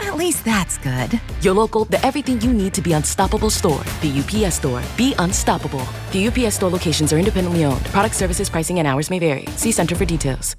At least that's good. Your local, the everything you need to be unstoppable store. The UPS store. Be unstoppable. The UPS store locations are independently owned. Product services, pricing, and hours may vary. See Center for details.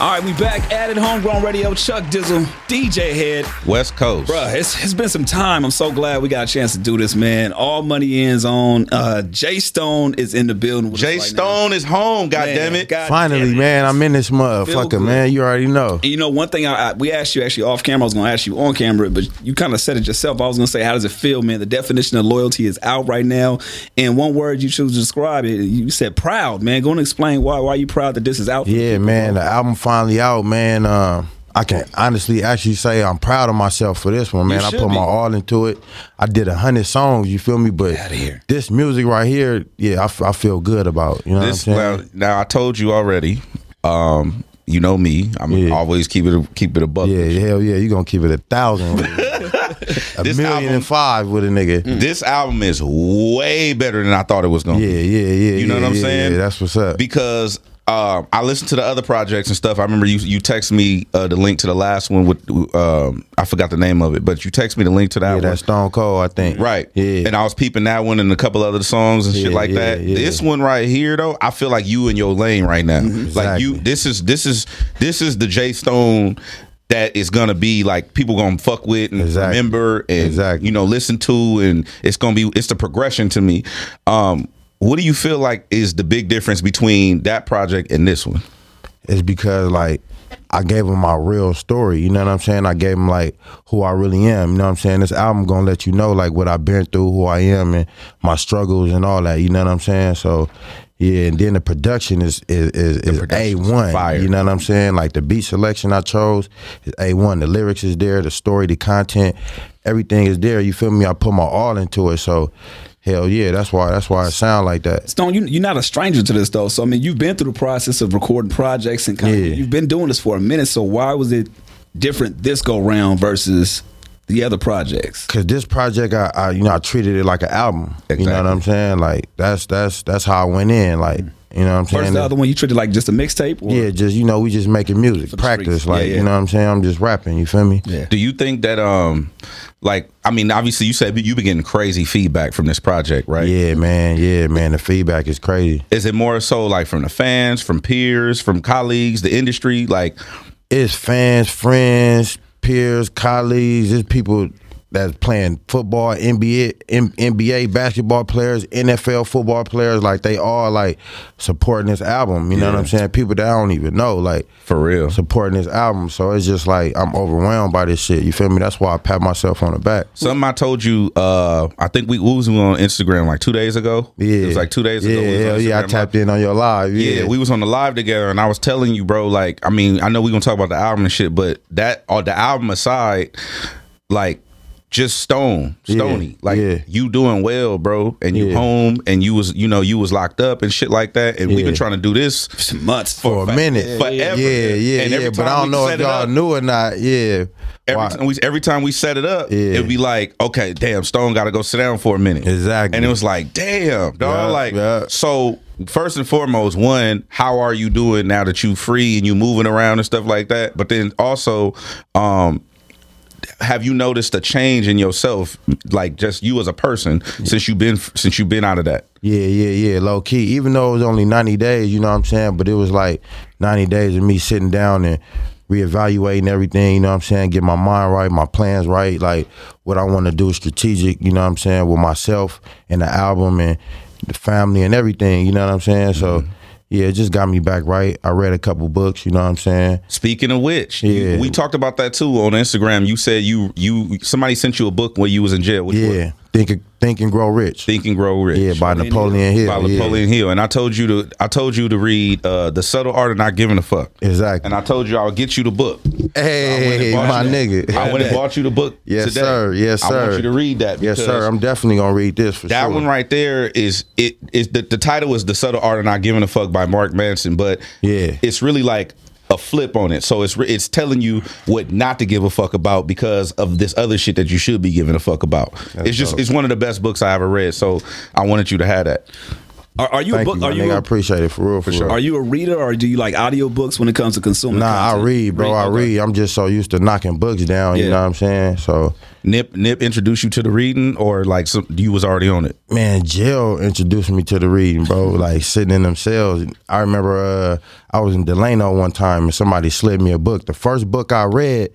All right, we back at it, Homegrown Radio. Chuck Dizzle, DJ Head. West Coast. Bruh, it's, it's been some time. I'm so glad we got a chance to do this, man. All money ends on. Uh, J Stone is in the building. With Jay us right Stone is home, God damn it. God Finally, damn it. man, I'm in this Feel motherfucker, good. man. You already know. And you know, one thing I, I, we asked you actually off camera. I was going to ask you on camera, but you kind of said it yourself. I was going to say, how does it feel, man? The definition of loyalty is out right now, and one word you choose to describe it. You said proud, man. Go and explain why why you proud that this is out. for Yeah, people, man. bro. The album finally out, man. Um, I can honestly actually say I'm proud of myself for this one, man. I put be. my all into it. I did a hundred songs, you feel me? But this music right here, yeah, I, f- I feel good about. You know This what I'm now, saying? now I told you already. Um, you know me. I'm Yeah. always keep it keep it a buck. yeah, hell yeah, you gonna keep it a thousand, a This million album- and five with a nigga. This album is way better than I thought it was gonna Yeah, be. yeah, yeah. You know yeah, what I'm yeah, saying? Yeah, that's what's up. Because um, I listened to the other projects and stuff. I remember you you text me uh, the link to the last one with um, I forgot the name of it, but you text me the link to that yeah, one. that's Stone Cold, I think. Right. Yeah. And I was peeping that one and a couple other songs and shit like yeah, that. yeah. This one right here though, I feel like you in your lane right now. Like you this is this is this is the J Stone that is gonna be like people gonna fuck with and Exactly. remember and Exactly. you know listen to and it's gonna be it's the progression to me. Um what do you feel like is the big difference between that project and this one? It's because like I gave him my real story. You know what I'm saying? I gave him like who I really am. You know what I'm saying? This album gonna let you know like what I've been through, who I am, and my struggles and all that. You know what I'm saying? So yeah, and then the production is is is, a one. You know what I'm saying? Like the beat selection I chose is a one. The lyrics is there, the story, the content, everything is there. You feel me? I put my all into it. So hell yeah, that's why that's why it sound like that. Stone, you, you're not a stranger to this though. So I mean, you've been through the process of recording projects and kind Yeah. of, you've been doing this for a minute. So why was it different this go round versus the other projects? Cause this project, I, I you know I treated it like an album. Exactly. You know what I'm saying? Like that's that's that's how I went in. Like mm. You know what I'm saying? First, the other one you treated like just a mixtape. or- yeah, just you know we just making music, practice. streets. Like Yeah, yeah. you know what I'm saying? I'm just rapping. You feel me? Yeah. Do you think that um like I mean obviously you said you've been getting crazy feedback from this project, right? Yeah, man. Yeah, man. The feedback is crazy. Is it more so like from the fans, from peers, from colleagues, the industry? Like, It's fans, friends, peers, colleagues. It's people that's playing football, NBA, M- NBA basketball players, NFL football players. Like they all like supporting this album. You know what I'm saying? People that I don't even know. Like for real? supporting this album. So it's just like I'm overwhelmed by this shit. You feel me? That's why I pat myself on the back. Something I told you, uh, I think we, we was on Instagram like two days ago. Yeah, It was like two days yeah, ago. we was on hell yeah. I tapped in on your live. Yeah, Yeah, we was on the live together, and I was telling you, bro. Like, I mean, I know we gonna talk about the album and shit, but that or the album aside, like, just Stone, Yeah, Stony, like yeah. you doing well, bro, and you Yeah. home, and you was, you know, you was locked up and shit like that, and we've been trying to do this Some months for a minute. forever. Yeah, yeah, And yeah. But I don't know if y'all up- knew or not. Yeah. Every Why- time we every time we set it up, Yeah. it'd be like, okay, damn, Stone got to go sit down for a minute. Exactly. And it was like, damn, dog. Yeah, like, yeah. so first and foremost, one, how are you doing now that you free and you moving around and stuff like that? But then also, um, have you noticed a change in yourself, like just you as a person, since you've been since you've been out of that? Yeah, yeah, yeah, low key. Even though it was only 90 days, you know what I'm saying? But it was like 90 days of me sitting down and reevaluating everything, you know what I'm saying? Get my mind right, my plans right, like what I want to do strategic, you know what I'm saying, with myself and the album and the family and everything, you know what I'm saying? So, mm-hmm. Yeah, it just got me back right. I read a couple books, you know what I'm saying? Speaking of which, you- Yeah. we talked about that too on Instagram. You said you you somebody sent you a book when you was in jail. Which Yeah, book? Think Think and Grow Rich. Think and Grow Rich. yeah, by Napoleon Hill. by yeah. Napoleon Hill, and I told you to I told you to read uh, the subtle art of not giving a fuck. Exactly. And I told you I'll get you the book. Hey, bought my nigga. I went and bought you the book. Yes, today. sir. Yes, sir. I want you to read that. Yes, sir. I'm definitely gonna read this for that sure. one right there is it is the, the title is the subtle art of not giving a fuck by Mark Manson, but Yeah. it's really like a flip on it. So it's it's telling you what not to give a fuck about because of this other shit that you should be giving a fuck about. it's just dope. it's one of the best books I ever read. So I wanted you to have that. Are, are you Thank a book? you, my are you nigga. I a, appreciate it for real. For, real. are you a reader or do you like audiobooks when it comes to consuming? Nah, I read, bro. I okay. read. I'm just so used to knocking books down. You know what I'm saying? So, Nip Nip introduced you to the reading or like some, you was already on it. man, Jill introduced me to the reading, bro. Like sitting in them cells. I remember uh, I was in Delano one time and somebody slid me a book. The first book I read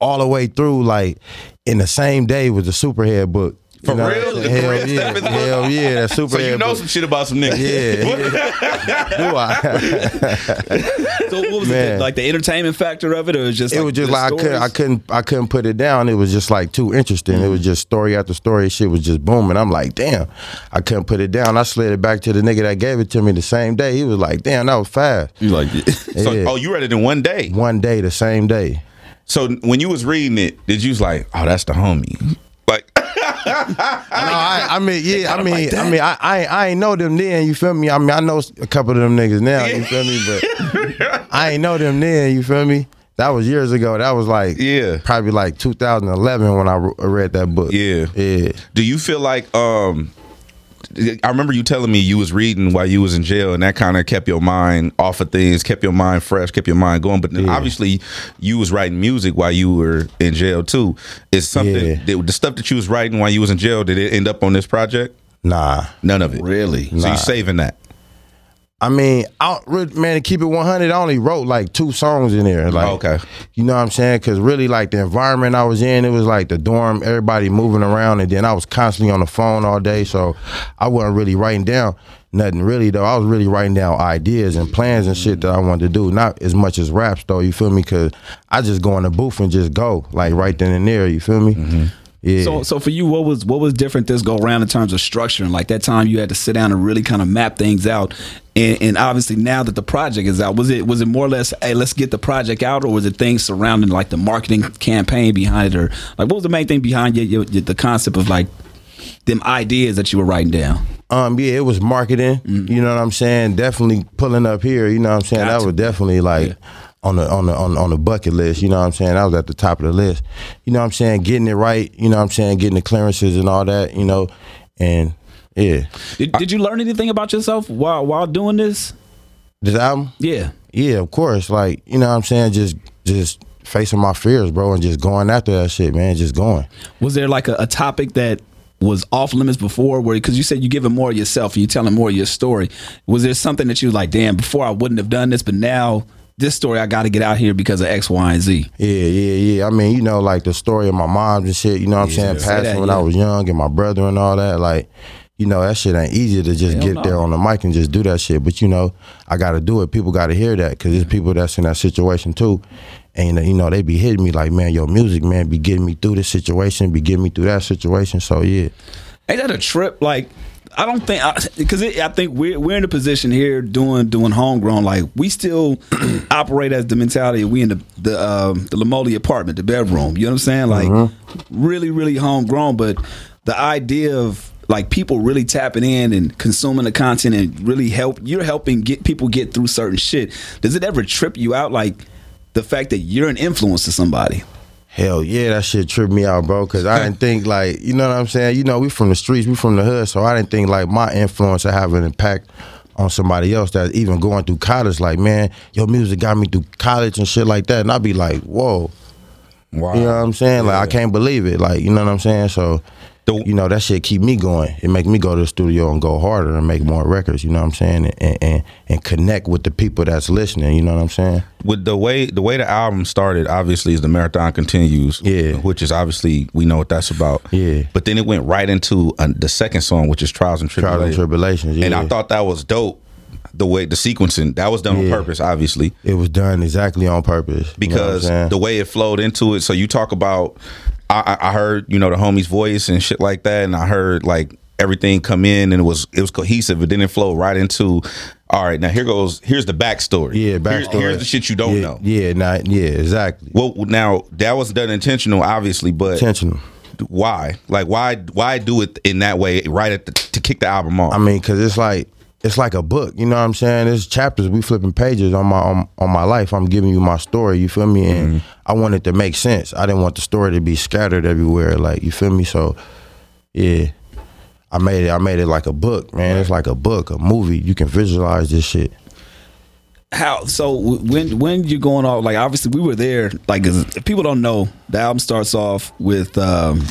all the way through, like in the same day, was the Superhead book. You For know real? The? Hell Red yeah, Steffans book? hell yeah, that Superhead So you know book. some shit about some niggas. Yeah, yeah. do I? So what was Man. it like the entertainment factor of it, or was just it like was just like I couldn't, I couldn't, I couldn't put it down. It was just like too interesting. It was just story after story. Shit was just booming. I'm like, damn, I couldn't put it down. I slid it back to the nigga that gave it to me the same day. He was like, damn, that was fast. You like So Yeah. oh, you read it in one day. One day, the same day. So when you was reading it, did you was like, oh, that's the homie? Like, No, I, I mean, yeah, I mean, I mean, I, I, I ain't know them then. You feel me? I mean, I know a couple of them niggas now. You feel me? But I ain't know them then. You feel me? That was years ago. That was like, Yeah. probably like 2011 when I re- read that book. Yeah. yeah. do you feel like um I remember you telling me you was reading while you was in jail, and that kind of kept your mind off of things, kept your mind fresh, kept your mind going. But Yeah. obviously, you was writing music while you were in jail too. Is something Yeah. did- the stuff that you was writing while you was in jail? Did it end up on this project? Nah. None of it. really? So you saving that? I mean, I, man, to keep it 100, I only wrote like two songs in there. Like, Oh, okay. You know what I'm saying? Because really, like, the environment I was in, it was like the dorm, everybody moving around, and then I was constantly on the phone all day, so I wasn't really writing down nothing really, though. I was really writing down ideas and plans and shit that I wanted to do. Not as much as raps, though, you feel me? Because I just go in the booth and just go, like, right then and there, you feel me? Mm-hmm. Yeah. So, so for you, what was what was different this go around in terms of structuring? Like that time, you had to sit down and really kind of map things out. And, and obviously, now that the project is out, was it was it more or less, hey, let's get the project out, or was it things surrounding like the marketing campaign behind it, or like what was the main thing behind your, your, the concept of like them ideas that you were writing down? Um, yeah, it was marketing. You know what I'm saying? Definitely pulling up here. You know what I'm saying? Got that was definitely like on the on the on, on the bucket list. You know what I'm saying? I was at the top of the list. You know what I'm saying? Getting it right. You know what I'm saying? Getting the clearances and all that. You know, and yeah, Did, did you learn anything about yourself while while doing this? this album. Yeah. Yeah, of course. Like you know what I'm saying? Just just facing my fears, bro, and just going after that shit, man. Just going. Was there like a, a topic that was off limits before where because you said you giving more of yourself and you telling more of your story was there something that you was like damn before i wouldn't have done this but now this story i got to get out here because of x y and z Yeah, yeah, yeah. I mean, you know, like the story of my mom and shit, you know what I'm saying? say Passing that, when yeah. I was young and my brother and all that. Like, you know, that shit ain't easy to just Hell get no. there on the mic and just do that shit. But, you know, I got to do it. People got to hear that because there's people that's in that situation too. And, you know, they be hitting me like, man, your music, man, be getting me through this situation, be getting me through that situation. So, yeah. ain't that a trip like I don't think because I, think we're we're in a position here doing doing homegrown. Like we still operate as the mentality we in the the um, the Lamoli apartment, the bedroom. You know what I'm saying? Like really, really homegrown. But the idea of like people really tapping in and consuming the content and really help you're helping get people get through certain shit. Does it ever trip you out? Like the fact that you're an influence to somebody. Hell yeah, that shit tripped me out, bro. Cause I didn't think like, you know what I'm saying? You know, we from the streets, we from the hood, so I didn't think like my influence would have an impact on somebody else that's even going through college. Like, man, your music got me through college and shit like that. And I'd be like, whoa. Wow. You know what I'm saying? Like I can't believe it. Like, you know what I'm saying? So The- you know, that shit keep me going. It make me go to the studio and go harder and make more records, you know what I'm saying? And and, and connect with the people that's listening, you know what I'm saying? with the way the way the album started, obviously, is the marathon continues. Yeah. which is obviously we know what that's about. Yeah. but then it went right into uh, the second song, which is trials and Trials tribulations. and tribulations. Yeah. And I thought that was dope. The way the sequencing that was done on purpose, obviously, it was done exactly on purpose. you know because the way it flowed into it. So you talk about I, I heard you know the homie's voice and shit like that, and I heard like everything come in and it was it was cohesive. It didn't flow right into. All right, now here goes. Here's the backstory. Yeah, Here's- backstory. Here's, the shit you don't yeah, know. Yeah, not yeah, exactly. Well, now that was done intentional, obviously, but Intentional. why? Like, why? Why do it in that way right at the, to kick the album off? I mean, cause it's like it's like a book. You know what I'm saying? There's chapters. We flipping pages on my on, on my life. I'm giving you my story. You feel me? And I want it to make sense. I didn't want the story to be scattered everywhere. Like you feel me? So yeah. I made it. I made it like a book, man. It's like a book, a movie. You can visualize this shit. How so? When when you're going off? Like obviously we were there. Like 'cause if people don't know, the album starts off with um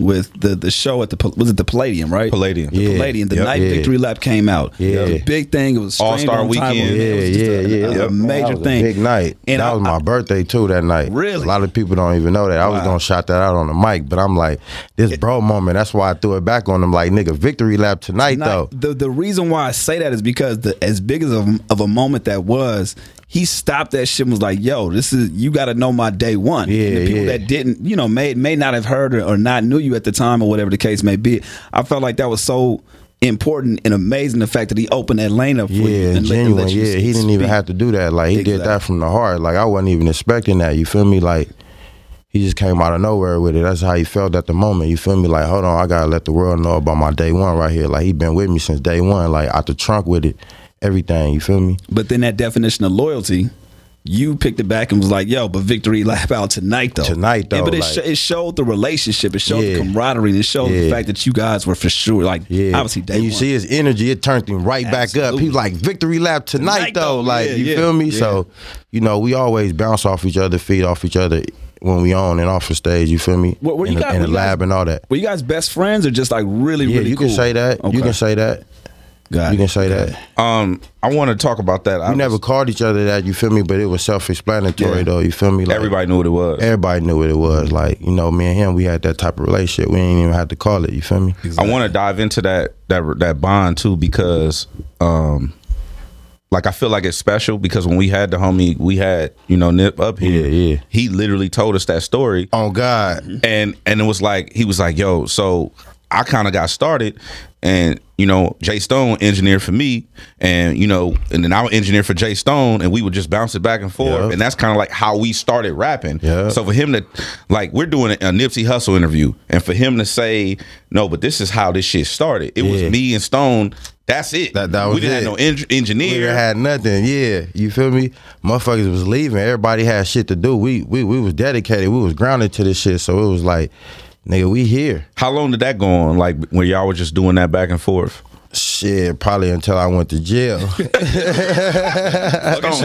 with the the show at the was it the Palladium right? Palladium. The Yeah. Palladium. The Yep. night Yeah. Victory Lap came out. Yeah. It was a big thing. It was All-Star Weekend. Warner. Yeah, It was yeah, a- yeah. It was a major was a thing. big night. And that I- was my I- birthday too. That night. Really? A lot of people don't even know that. I was Wow. gonna shout that out on the mic, but I'm like, this bro moment. That's why I threw it back on them. Like, nigga, victory lap tonight Not- though. The the reason why I say that is because the, as big as of, of a moment that was, he stopped that shit and was like, "Yo, this is you got to know my day one." Yeah, and the people yeah. that didn't, you know, may may not have heard or, or not knew you at the time or whatever the case may be. I felt like that was so important and amazing. The fact that he opened that lane up for Yeah, let- and genuine. let you Yeah, he didn't even have to do that. Like he did that from the heart. Like I wasn't even expecting that. You feel me? Like he just came out of nowhere with it. That's how he felt at the moment. You feel me? Like hold on, I gotta let the world know about my day one right here. Like he been with me since day one. Like out the trunk with it, everything. You feel me? But then that definition of loyalty. You picked it back and was like, "Yo, but victory lap out tonight, though. Tonight, Yeah, though, but it, like- sho- it showed the relationship. It showed Yeah. the camaraderie. It showed the fact that you guys were for sure, like, Yeah, obviously, day and you one. see his energy, it turned him right back up. Absolutely. He was like victory lap tonight, Tonight, though. though. Like Yeah, you yeah, feel me? yeah. So, you know, we always bounce off each other, feed off each other when we on and off the stage. You feel me? Were- were in you the, guys- in the you guys- lab and all that. Were you guys best friends or just like really, Yeah, really you cool? can say that. You can say that. Got you it. can say that. um, I want to talk about that. I We never was- called each other that. You feel me? But it was self-explanatory, Yeah. though. You feel me? Like, everybody knew what it was. Everybody knew what it was. Like you know, me and him, we had that type of relationship. We didn't even have to call it. You feel me? I want to dive into that that that bond too because um like I feel like it's special because when we had the homie we had you know Nip up here Yeah, yeah. he literally told us that story Oh God. and and it was like he was like yo so I kind of got started and you know J Stone engineered for me and you know and then I would engineer for J Stone and we would just bounce it back and forth Yeah. and that's kind of like how we started rapping Yeah. so for him to like we're doing a, a Nipsey Hussle interview and for him to say no but this is how this shit started it was me and Stone that's it That- that we didn't it. have no en- We engineer didn't had nothing. Yeah, you feel me? Motherfuckers was leaving. Everybody had shit to do. We we we was dedicated. We was grounded to this shit. So it was like, nigga, we here. how long did that go on like when y'all were just doing that back and forth Shit, probably until I went to jail. Stone, you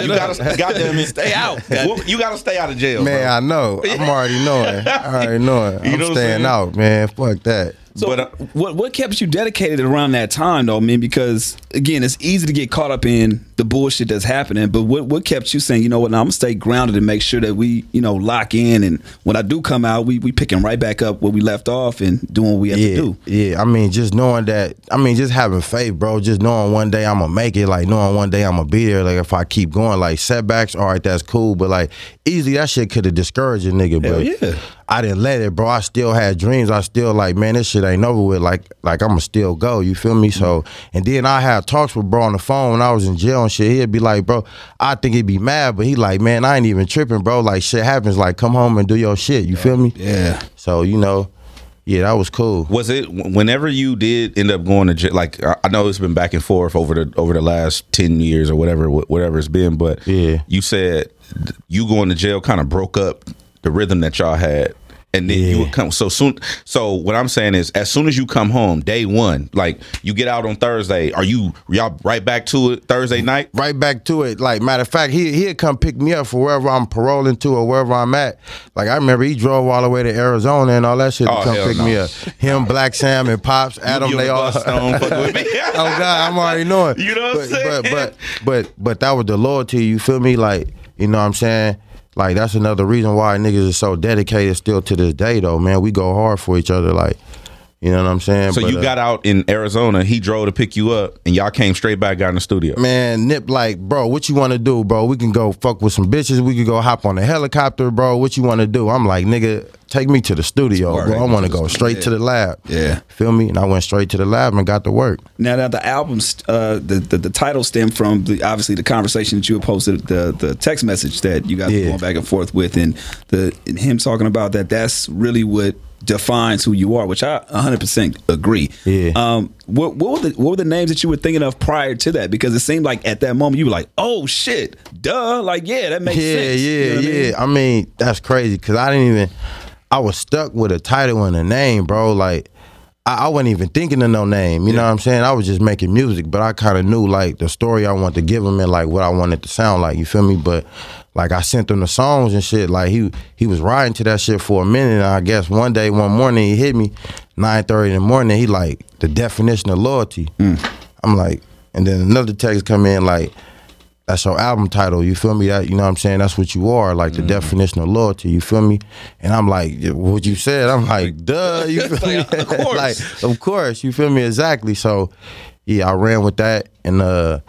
gotta goddamn it, stay out. you gotta stay out of jail, man, bro. I know. I'm already knowing. I already knowing. You I'm know what I'm staying out, man. Fuck that. So But, uh, what what kept you dedicated around that time though, man? Because again, it's easy to get caught up in the bullshit that's happening. But what what kept you saying, you know what, now I'm gonna stay grounded and make sure that we, you know, lock in and when I do come out, we we picking right back up where we left off and doing what we have yeah, to do. Yeah, I mean, just knowing that, I mean, just having faith, bro. Just knowing one day I'm gonna make it, like knowing one day I'm gonna be there. Like if I keep going, like setbacks, all right, that's cool, but like easily that shit could have discouraged a nigga. Hell but yeah. I didn't let it, bro. I still had dreams. I still like, man, this shit ain't over with. Like, like I'ma still go. You feel me? So, and then I had talks with bro on the phone when I was in jail and shit. He'd be like, bro, I think he'd be mad, but he like, man, I ain't even tripping, bro. Like shit happens. Like come home and do your shit. You feel me? Yeah. So you know, yeah, that was cool. Was it whenever you did end up going to jail? Like I know it's been back and forth over the over the last ten years or whatever whatever it's been, but Yeah. you said you going to jail kind of broke up the rhythm that y'all had. And then you would come so soon. So what I'm saying is, as soon as you come home, day one, like you get out on Thursday, are you y'all right back to it Thursday night? right back to it. Like matter of fact, he he'd come pick me up for wherever I'm paroling to or wherever I'm at. Like I remember he drove all the way to Arizona and all that shit Oh, to come pick no. me up. Him, Blacc Sam, and Pops, Adam, you they all. Stone, fuck with me. oh God, I'm already knowing. You know what I'm saying? But but but but that was the loyalty. You feel me? Like you know what I'm saying. Like that's another reason why niggas is so dedicated still to this day though, man. We go hard for each other, like you know what I'm saying. So But, you uh, got out in Arizona. He drove to pick you up, and y'all came straight back out in the studio. Man, Nip, like, bro, what you want to do, bro? We can go fuck with some bitches. We could go hop on a helicopter, bro. What you want to do? I'm like, nigga, take me to the studio, Word. bro. I want to go straight Yeah. to the lab. Yeah. Feel me? And I went straight to the lab and got to work. Now that the album's uh, the, the the title stemmed from the obviously the conversation that you had posted the the text message that you guys Yeah. going back and forth with and the and him talking about that that's really what defines who you are, which I 100% agree. Yeah. Um. What what were the what were the names that you were thinking of prior to that? Because it seemed like at that moment you were like, oh shit, duh, like yeah, that makes yeah, sense. Yeah, You know what I mean? yeah. I mean, that's crazy because I didn't even. I was stuck with a title and a name, bro. Like, I, I wasn't even thinking of no name. You know what I'm saying? I was just making music, but I kind of knew like the story I wanted to give them and like what I wanted to sound like. You feel me? But like I sent him the songs and shit. Like he he was riding to that shit for a minute. And I guess one day, one morning, he hit me nine thirty in the morning. He like the definition of loyalty. I'm like, and then another text come in like that's your album title. You feel me? That you know what I'm saying? That's what you are, like the Mm. definition of loyalty. You feel me? And I'm like, what you said? I'm like, duh. You feel me? Of course. like, of course. You feel me? Exactly. So, yeah, I ran with that and uh,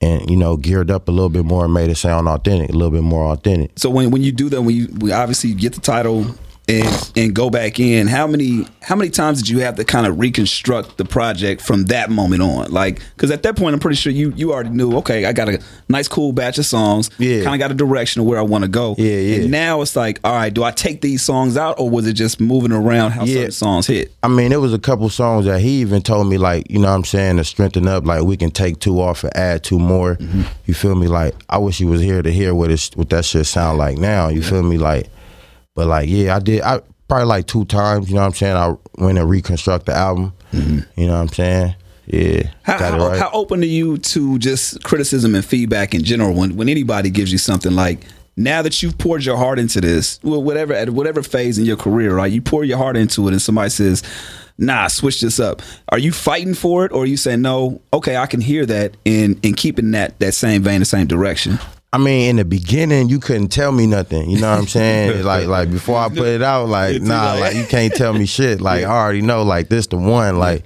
and you know, geared up a little bit more and made it sound authentic, a little bit more authentic. So when when you do that, when you we obviously get the title and and go back in, how many how many times did you have to kind of reconstruct the project from that moment on? Like, because at that point, I'm pretty sure you you already knew. Okay, I got a nice cool batch of songs. Yeah. kind of got a direction of where I want to go. Yeah, yeah. And now it's like, all right, do I take these songs out, or was it just moving around how Yeah. certain songs hit? I mean, it was a couple songs that he even told me, like, you know what I'm saying, to strengthen up, like, we can take two off and add two more. Mm-hmm. You feel me? Like, I wish he was here to hear what, it's, what that shit sound like now. You feel me? Like, but, like, yeah, I did. I Probably like two times, you know what I'm saying? I went and reconstruct the album. You know what I'm saying? Yeah. Mm-hmm. How, got it how, right. how open are you to just criticism and feedback in general when, when anybody gives you something like now that you've poured your heart into this, well, whatever at whatever phase in your career, right? You pour your heart into it and somebody says, nah, switch this up. Are you fighting for it or are you saying, no, okay, I can hear that and, and keeping that that same vein, the same direction? I mean, in the beginning, you couldn't tell me nothing. You know what I'm saying? like, like before I put it out, like, nah, like you can't tell me shit. Like, I already know, like this the one. Like,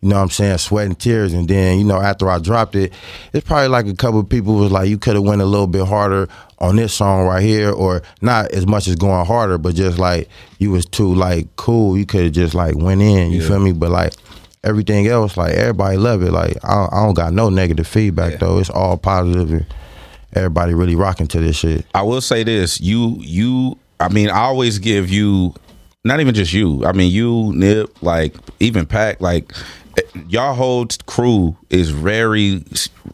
you know what I'm saying? Sweat and tears. And then, you know, after I dropped it, it's probably like a couple of people was like, you could have went a little bit harder on this song right here, or not as much as going harder, but just like you was too like cool. You could have just like went in. You feel me? But like. Everything else, like everybody love it. Like I don't, I don't got no negative feedback though. It's all positive and everybody really rocking to this shit. I will say this: you, you. I mean, I always give you, not even just you. I mean, you, Nip, like even Pack, like eh, y'all whole crew is very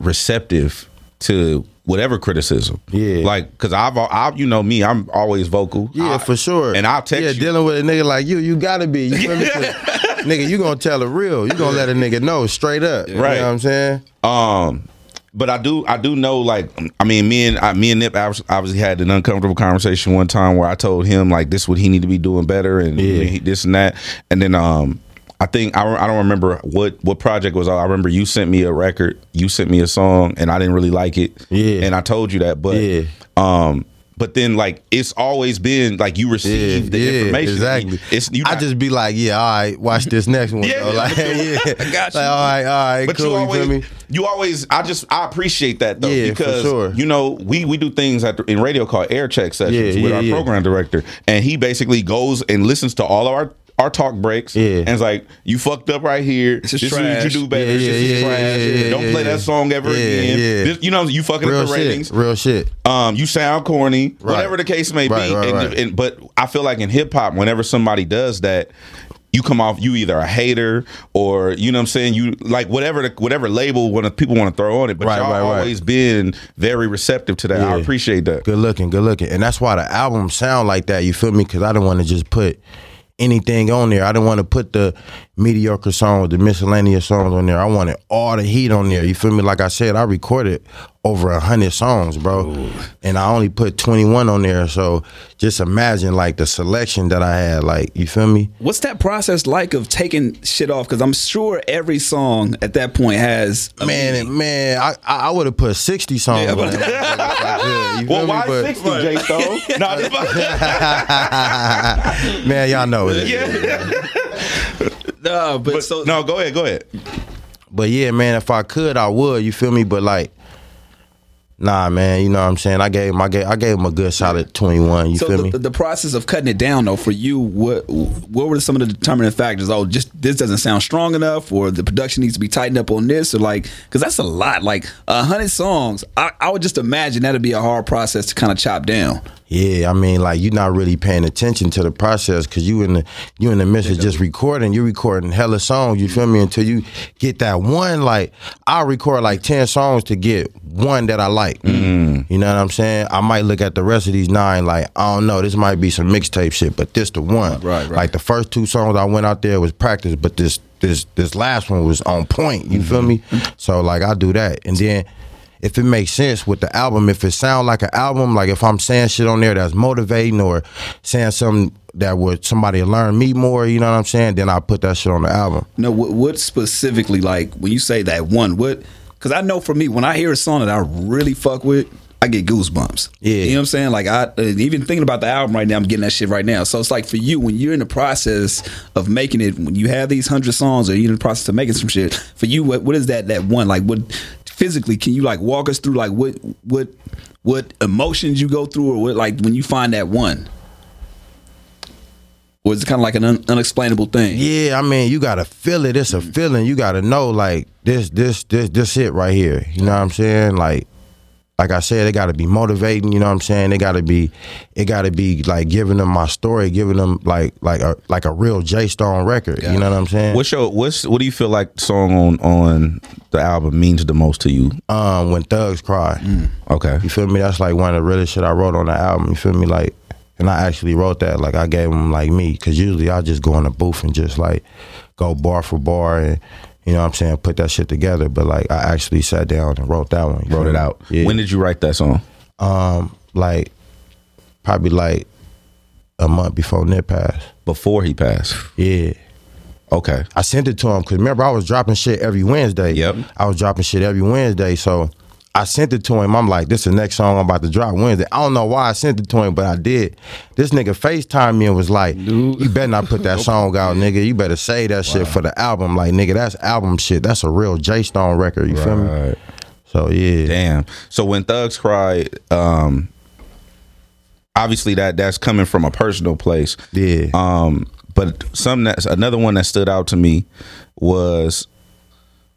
receptive to whatever criticism. Yeah. like because I've, I, you know me, I'm always vocal. Yeah, I- for sure. And I'll text Yeah, you. dealing with a nigga like you, you gotta be. You feel me? 'Cause, nigga, you gonna tell it real. You gonna let a nigga know straight up. You Right. know what I'm saying? Um, but I do, I do know. Like, I mean, me and I, me and Nip obviously had an uncomfortable conversation one time where I told him like this what he need to be doing better and Yeah. this and that. And then um, I think I, I don't remember what what project was. I remember you sent me a record, you sent me a song, and I didn't really like it. Yeah. and I told you that. But Yeah. um. But then, like, it's always been like you receive the information. exactly. It's you I just be like, yeah, all right, watch this next one. Yeah. Like, yeah. yeah, I got you. Like, all right, all right, But cool. you You, always, me? you always, I just, I appreciate that though Yeah, because sure. you know we we do things at the, in radio called air check sessions Yeah, with yeah, our yeah. program director, and he basically goes and listens to all of our our talk breaks, Yeah. and it's like you fucked up right here. This This is is what you trash. do better. Yeah, This yeah, is yeah, trash. yeah, yeah, Don't yeah, play yeah. that song ever Yeah, again. yeah. This- you know you fucking Real up the shit, ratings. real shit. Um, you sound corny, Right. whatever the case may Right, be. right, and, right. and- but I feel like in hip hop, whenever somebody does that, you come off you either a hater or you know what I'm saying you like whatever the, whatever label when people want to throw on it. But Right, y'all right, right. always been very receptive to that. I appreciate that. Good looking, good looking. And that's why the album sound like that, you feel me? Because I didn't want to just put anything on there. I didn't want to put the mediocre songs, the miscellaneous songs on there. I wanted all the heat on there. You feel me? Like I said, I recorded over a hundred songs, bro. And I only put 21 on there. So just imagine like the selection that I had. Like, you feel me? What's that process like of taking shit off? Because I'm sure every song at that point has a Man, meaning. man, I I, I would have put 60 songs Yeah, but- there. You Well, why But- sixty, J Stone? no, man, y'all know it. No, but, but, so no, go ahead, go ahead. But yeah, man, if I could, I would. You feel me? But like, Nah, man, you know what I'm saying. I gave him, I gave, I gave him a good solid 21. You So feel the, me? the process of cutting it down, though, for you, what what were some of the determining factors? Oh, just this doesn't sound strong enough, or the production needs to be tightened up on this, or like, because that's a lot. Like a hundred songs, I, I would just imagine that'd be a hard process to kind of chop down. Yeah, I mean, like you're not really paying attention to the process because you in the you in the midst of just recording. You're recording hella songs. You feel me? Until you get that one. Like I record like ten songs to get one that I like. Mm-hmm. You know what I'm saying? I might look at the rest of these nine like I don't know. This might be some mixtape shit, but this the one. Right, right. Like the first two songs I went out there was practice, but this this this last one was on point. You feel me? Mm-hmm. So like I do that, and then if it makes sense with the album, if it sound like an album, like if I'm saying shit on there that's motivating or saying something that would somebody learn me more, you know what I'm saying? Then I put that shit on the album. No, what, what specifically, like when you say that one, what? Because I know for me, when I hear a song that I really fuck with, I get goosebumps. Yeah. you know what I'm saying. Like I uh, even thinking about the album right now, I'm getting that shit right now. So it's like for you, when you're in the process of making it, when you have these hundred songs, or you're in the process of making some shit, for you, what, what is that? That one, like what? Physically, can you like walk us through like what what what emotions you go through, or what like when you find that one? Or is it kind of like an un- unexplainable thing? Yeah, I mean, you gotta feel it. It's a mm. feeling. You gotta know, like this, this, this, this it right here. You know what I'm saying? Like, like I said, it gotta be motivating. You know what I'm saying? It gotta be, it gotta be like giving them my story, giving them like, like a, like a real J Stone record. You know what I'm saying? What's your what's what do you feel like the song on on the album means the most to you? um, when thugs cry. Okay. You feel me? That's like one of the realest shit I wrote on the album. You feel me? Like, and I actually wrote that. Like, I gave them like me, because usually I just go in the booth and just like go bar for bar and. You know what I'm saying? Put that shit together, but like I actually sat down and wrote that one. Wrote it out. Yeah. When did you write that song? um like probably like a month before Nip passed. Before he passed. Yeah. Okay. I sent it to him because remember I was dropping shit every Wednesday. Yep. I was dropping shit every Wednesday, so I sent it to him. I'm like, this is the next song I'm about to drop Wednesday. I don't know why I sent it to him, but I did. This nigga FaceTime me and was like, Dude. you better not put that song out, nigga. You better say that shit for the album. Like, nigga, that's album shit. That's a real J Stone record. You feel me? Right. So yeah. Damn. So when Thugs Cry, um, obviously that that's coming from a personal place. Yeah. Um, but some that's another one that stood out to me was.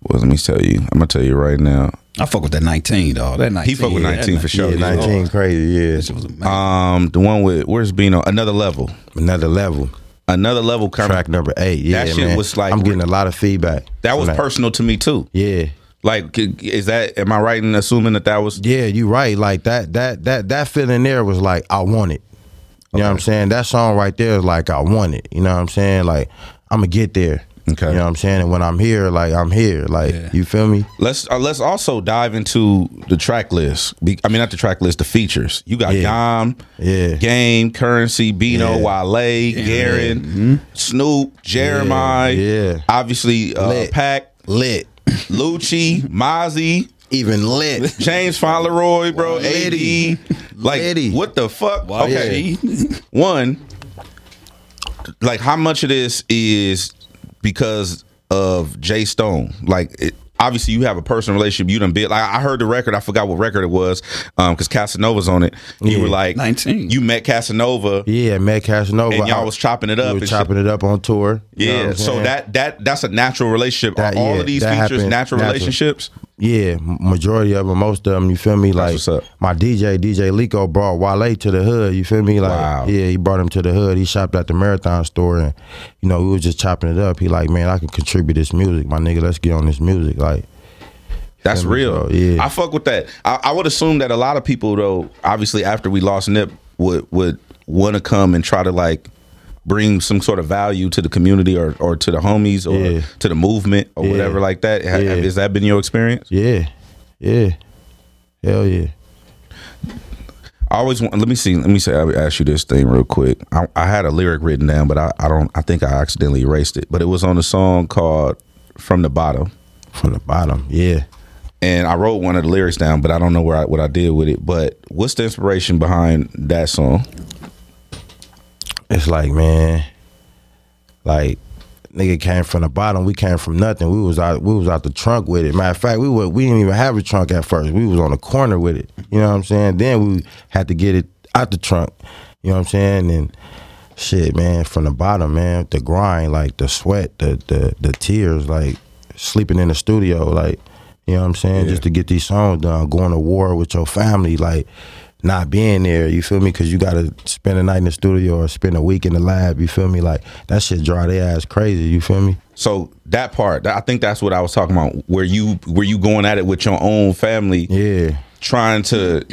Well, let me tell you. I'm gonna tell you right now. I fuck with that 19, dog. That 19. He fuck with yeah, 19 that for sure. yeah, He's 19 crazy, yeah. That was amazing. Um, the one with where's Bino? Another level. Another level. Another level. Kind Track number eight. Yeah, That shit man. was like- I'm getting a lot of feedback. that was personal to me too. Yeah. Like, is that? Am I right in assuming that that was? Yeah, you right. Like that that that that feeling there was like I want it. You know what I'm saying? That song right there is like I want it. You know what I'm saying? Like I'm gonna get there. Okay. You know what I'm saying? And when I'm here, like I'm here. Like Yeah. you feel me? Let's uh, let's also dive into the track list. Be, I mean, not the track list, the features. You got Yeah. Dom, Yeah. Game, Curren$y, Bino, Yeah. Wale, Garen, Snoop, Jeremiah, Yeah. obviously uh, Lit. Pack, Lit. Lucci, Mozzy, Even lit. James Fauntleroy, bro, Litty. AD. Like, Litty. what the fuck? Wow, okay, one, like how much of this is because of J Stone? Like, it, obviously you have a personal relationship. You done built. Like, I heard the record. I forgot what record it was um, because Casanova's on it. You Yeah. were like 19. You met Casanova. Yeah, met Casanova. And y'all I- was chopping it up We were chopping shit. it up on tour. You know Yeah, so that that that's a natural relationship. That- all yeah, of these features happened natural natural. relationships? Yeah, majority of them, most of them. You feel me? Like what's up. my DJ, DJ Lico, brought Wale to the hood. You feel me? Like Wow. yeah, he brought him to the hood. He shopped at the Marathon store, and you know we was just chopping it up. He like, man, I can contribute this music, my nigga. Let's get on this music. Like That's real. bro? Yeah. I fuck with that. I, I would assume that a lot of people though, obviously after we lost Nip, would would want to come and try to like bring some sort of value to the community or, or to the homies or Yeah. to the movement or Yeah. whatever like that. Ha- Yeah. Has that been your experience? yeah, yeah, hell yeah. I always want. Let me see. Let me say. I'll ask you this thing real quick. I, I had a lyric written down, but I, I don't. I think I accidentally erased it. But it was on a song called "From the Bottom." From the bottom, yeah. and I wrote one of the lyrics down, but I don't know where I, what I did with it. But what's the inspiration behind that song? It's like man, like nigga came from the bottom. We came from nothing. We was out. We was out the trunk with it. Matter of fact, we were, we didn't even have a trunk at first. We was on the corner with it. You know what I'm saying? Then we had to get it out the trunk. You know what I'm saying? And shit, man, from the bottom, man, the grind, like the sweat, the the the tears, like sleeping in the studio, like you know what I'm saying, just to get these songs done, going to war with your family, like not being there, you feel me? Because you got to spend a night in the studio or spend a week in the lab, you feel me? Like that shit drive their ass crazy, you feel me? So that part, I think that's what I was talking about. Where you were you going at it with your own family, Yeah, trying to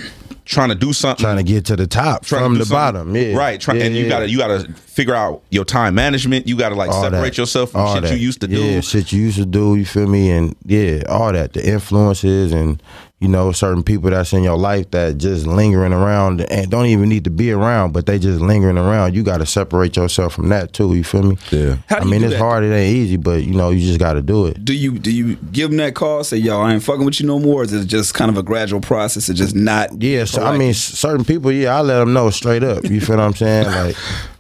trying to do something, trying to get to the top trying to from the bottom, yeah, right? Try, yeah, and you yeah. gotta you gotta figure out your time management. You gotta like All separate that. yourself from All shit that. you used to do. Yeah, shit you used to do, you feel me? And yeah, all that. The influences and, you know, certain people that's in your life that just lingering around and don't even need to be around, but they just lingering around. You got to separate yourself from that too, you feel me? Yeah. How do I you mean, do it's that? hard, it ain't easy, but, you know, you just got to do it. Do you do you give them that call? Say, yo, I ain't fucking with you no more. Or is it just kind of a gradual process of just not? Yeah, so, I mean, certain people, yeah, I let them know straight up. You feel what I'm saying? Like,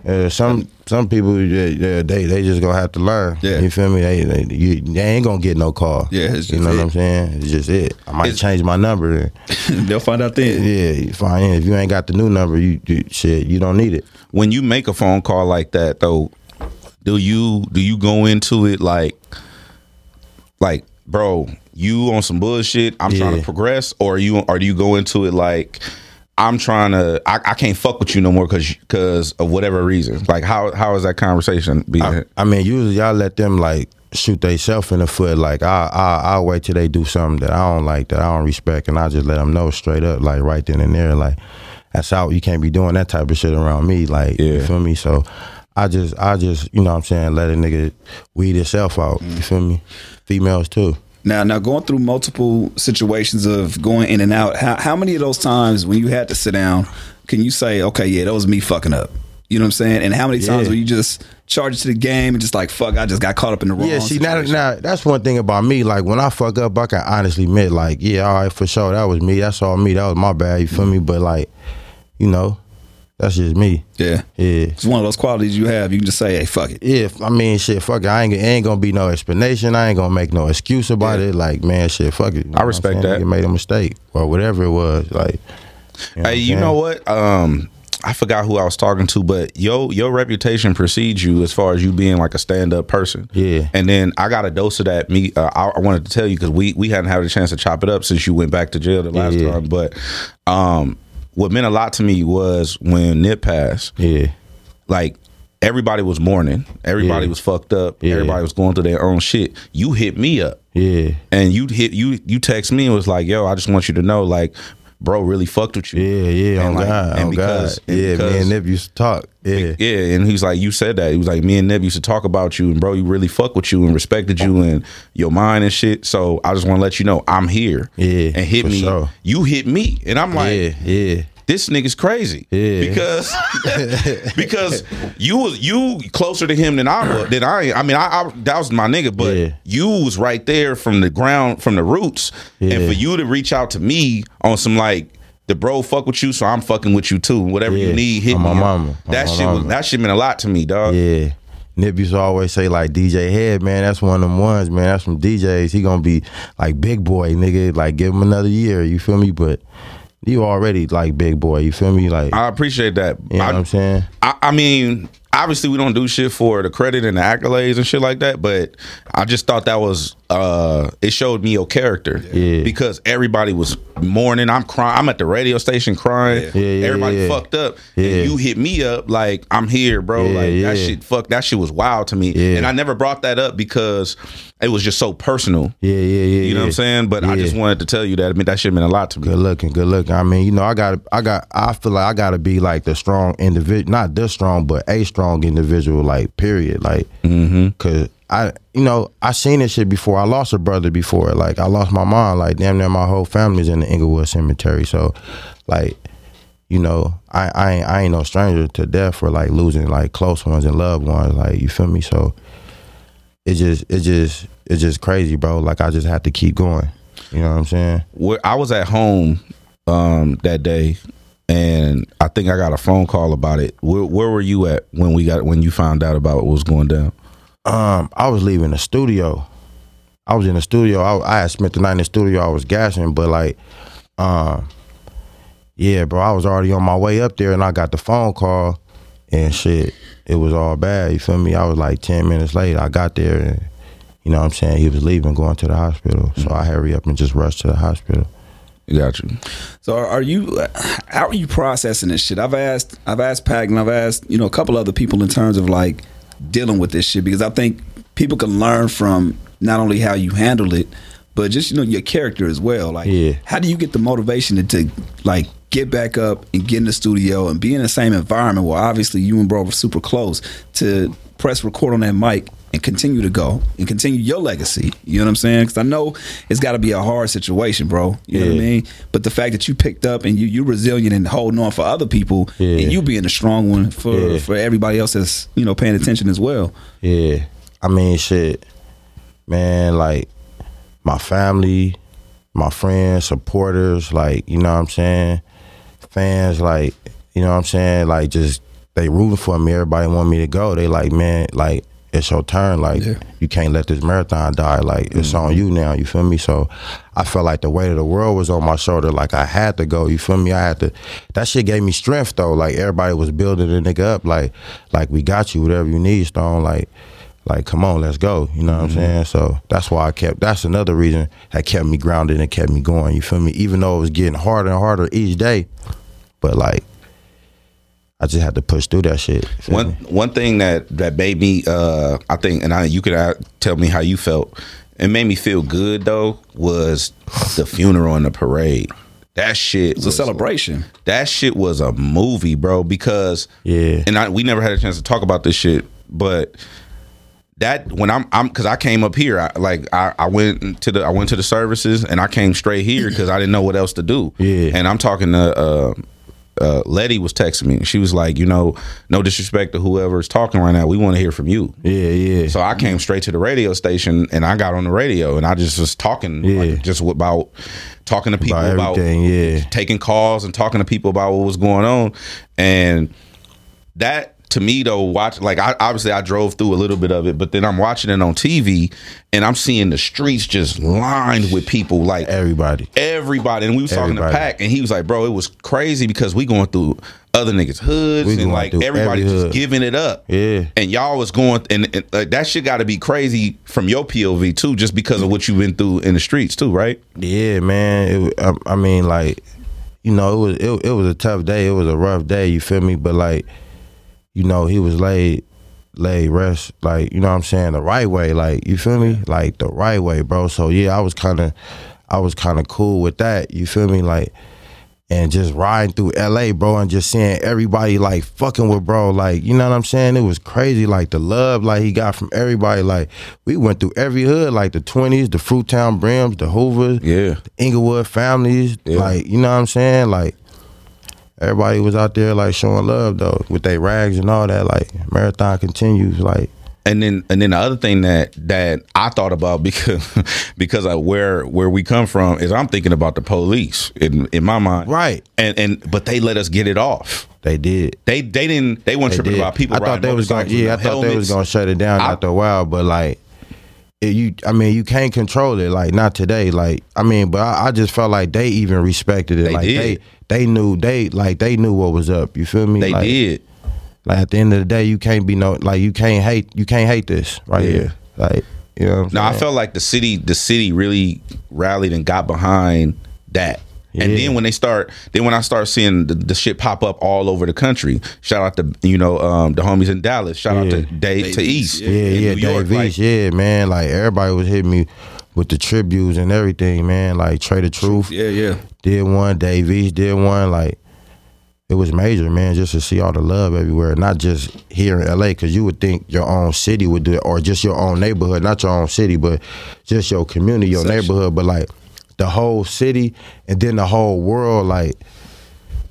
uh, some some people, yeah, yeah, they they just gonna have to learn. Yeah. You feel me? They, they, you, they ain't gonna get no call. Yeah, it's you know it. what I'm saying? It's just it. I might It's- change my number. They'll find out then. Yeah, you fine. If you ain't got the new number, you, you shit, you don't need it. when you make a phone call like that though do you do you go into it like like bro you on some bullshit i'm trying to progress or you or do you go into it like i'm trying to i, I can't fuck with you no more because because of whatever reason like how how is that conversation being I, I mean, usually y'all let them like shoot theyself in the foot. Like I, I, I'll wait till they do something that I don't like, that I don't respect, and I just let them know straight up, like right then and there, like that's out. You can't be doing that type of shit around me. Like Yeah. you feel me? So I just, I just, you know, what I'm saying, let a nigga weed himself out. You feel me? Females too. Now, now going through multiple situations of going in and out, how, how many of those times when you had to sit down, can you say, okay, yeah, that was me fucking up? You know what I'm saying? And how many times Yeah. were you just charged to the game and just like, fuck, I just got caught up in the wrong Yeah, see now, now that's one thing about me. Like when I fuck up, I can honestly admit, like, yeah, all right, for sure, that was me. That's all me. That was my bad. You feel mm-hmm. me? But like, you know, that's just me. Yeah. Yeah. It's one of those qualities you have. You can just say, hey, fuck it. Yeah, I mean, shit, fuck it. I ain't, ain't gonna be no explanation. I ain't gonna make no excuse about it. Like, man, shit, fuck it. You I'm respect that. You made a mistake or whatever it was. Like, you know hey you I'm know what um I forgot who I was talking to, but yo, your reputation precedes you as far as you being like a stand up person. Yeah. And then I got a dose of that. Me, uh, I, I wanted to tell you because we we hadn't had a chance to chop it up since you went back to jail the last yeah. time. But um, what meant a lot to me was when Nip passed. Yeah, Like everybody was mourning, everybody Yeah. was fucked up, Yeah. everybody was going through their own shit. You hit me up yeah, and you hit you you text me and was like, "Yo, I just want you to know, like, bro, really fucked with you." yeah, yeah. And On like- God, and on because- God. and Yeah, me because- and Nip used to talk. Yeah, Yeah, and he's like, you said that. He was like, me and Nip used to talk about you, and bro, you really fuck with you and respected you and your mind and shit. So I just want to let you know I'm here. Yeah, and hit me. sure. You hit me, and I'm like, yeah, yeah. This nigga's crazy. Yeah. because because you was you closer to him than I was. Than I. I mean, I, I that was my nigga, but Yeah. you was right there from the ground, from the roots, and for you to reach out to me on some like. The bro fuck with you, so I'm fucking with you too. Whatever you need, hit On me. my mama. That my shit was mama. that shit meant a lot to me, dog. Yeah. Nip used to always say like DJ Head, man, that's one of them ones, man. That's from DJs. He gonna be like big boy, nigga. Like give him another year, you feel me? But you already like big boy, you feel me? Like I appreciate that. you know I, what I'm saying? I, I mean, obviously we don't do shit for the credit and the accolades and shit like that, but I just thought that was uh it showed me your character. Yeah. Because everybody was mourning. I'm crying. I'm at the radio station crying. Yeah, yeah, everybody yeah. fucked up. And you hit me up like I'm here, bro. Like that shit fuck that shit was wild to me. And I never brought that up because it was just so personal. Yeah, yeah, yeah. You know what I'm saying? But I just wanted to tell you that. I mean that shit meant a lot to me. Good looking, good looking. I mean, you know, I got, I got, I feel like I got to be like the strong individual, not the strong, but a strong individual. Like, period. Like, mm-hmm. cause I, you know, I seen this shit before. I lost a brother before. Like, I lost my mom. Like, damn near my whole family's in the Inglewood Cemetery. So, like, you know, I, I, ain't, I ain't no stranger to death or like losing like close ones and loved ones. Like, you feel me? So, it just, it just, it's just crazy, bro. Like, I just have to keep going. You know what I'm saying? where I was at home um, that day, and I think I got a phone call about it. Where, where were you at when we got when you found out about what was going down? Um, I was leaving the studio. I was in the studio. I, I had spent the night in the studio. I was gassing, but like, um, yeah, bro, I was already on my way up there, and I got the phone call, and shit, it was all bad. You feel me? I was like ten minutes late. I got there, and you know what I'm saying he was leaving, going to the hospital. So I hurry up and just rushed to the hospital. Got you. So are, are you? How are you processing this shit? I've asked, I've asked Pac, and I've asked you know a couple other people in terms of like dealing with this shit because I think people can learn from not only how you handle it, but just you know your character as well. Like, Yeah. how do you get the motivation to, to like get back up and get in the studio and be in the same environment where obviously you and bro were super close to press record on that mic and continue to go and continue your legacy. You know what I'm saying? Because I know it's got to be a hard situation, bro. You know what I mean? But the fact that you picked up and you you resilient and holding on for other people, Yeah. and you being a strong one for Yeah. for everybody else that's you know paying attention as well. Yeah. I mean, shit, man, like my family, my friends, supporters, like, you know what I'm saying? Fans, like, you know what I'm saying? Like, just, they rooting for me. Everybody want me to go. They like, man, like, it's your turn. Like, Yeah. you can't let this marathon die. Like, it's mm-hmm. on you now. You feel me? So I felt like the weight of the world was on my shoulder. Like, I had to go. You feel me? I had to. That shit gave me strength, though. Like, everybody was building the nigga up. Like, like we got you, whatever you need, Stone. Like, like come on let's go you know what i'm mm-hmm. saying so that's why i kept that's another reason that kept me grounded and kept me going you feel me even though it was getting harder and harder each day but like i just had to push through that shit One me? one thing that that made me, uh, I think, and I you could uh, tell me how you felt. It made me feel good though was the funeral and the parade. That shit was a celebration. That shit was a movie, bro. Because Yeah. and I we never had a chance to talk about this shit, but that when I'm I'm because I came up here, I, like I, I went to the I went to the services and I came straight here because I didn't know what else to do. Yeah. and I'm talking to. Uh, uh, Letty was texting me. She was like, you know, no disrespect to whoever is talking right now. We want to hear from you. yeah yeah So I came straight to the radio station and I got on the radio and I just was talking, Yeah. like, just about talking to people About about, yeah. taking calls and talking to people about what was going on. And that to me though, watch like I obviously I drove through a little bit of it, but then I'm watching it on TV and I'm seeing the streets just lined with people like everybody everybody. And we was talking to Pac, and he was like, "Bro, it was crazy because we going through other niggas' hoods We and like everybody every just giving it up." Yeah. and y'all was going, and, and uh, that shit got to be crazy from your POV too, just because of what you've been through in the streets too, right? Yeah, man. It, I, I mean, like, you know, it was it, it was a tough day. It was a rough day. You feel me? But like, you know, he was laid laid rest. Like, you know what I'm saying? The right way. Like, you feel me? Like the right way, bro. So yeah, I was kind of, I was kind of cool with that. You feel me? Like. And just riding through LA, bro, and just seeing everybody like fucking with bro, like you know what I'm saying. It was crazy, like the love like he got from everybody. Like we went through every hood, like the twenties, the Fruittown Brims, the Hoovers, Yeah. Inglewood families, Yeah. like you know what I'm saying, like everybody was out there like showing love though with their rags and all that. Like marathon continues, like And then and then the other thing that that I thought about because because of where where we come from is I'm thinking about the police in in my mind, Right. And and but they let us get it off. they did. They they didn't they weren't They tripping did. about people. I thought they was gonna, yeah, I thought they was gonna shut it down I- after a while, but like. You, I mean, you can't control it. Like not today. Like I mean, but I, I just felt like they even respected it. They like did. they, they knew they like they knew what was up. You feel me? They like, did. Like at the end of the day, you can't be no like you can't hate you can't hate this right Yeah. here. Like you know. No, I felt like the city, the city really rallied and got behind that. And then when they start, then when I start seeing the, the shit pop up all over the country, shout out to you know um, the homies in Dallas, shout out to Yeah. Dave to East, Yeah, in yeah, New York, Dave like, yeah, man. Like everybody was hitting me with the tributes and everything, man. Like Trey the Truth Yeah, yeah. did one, Dave East did one. Like it was major, man, just to see all the love everywhere, not just here in LA, because you would think your own city would do it, or just your own neighborhood, not your own city, but just your community, your Section. neighborhood, but like the whole city and then the whole world, like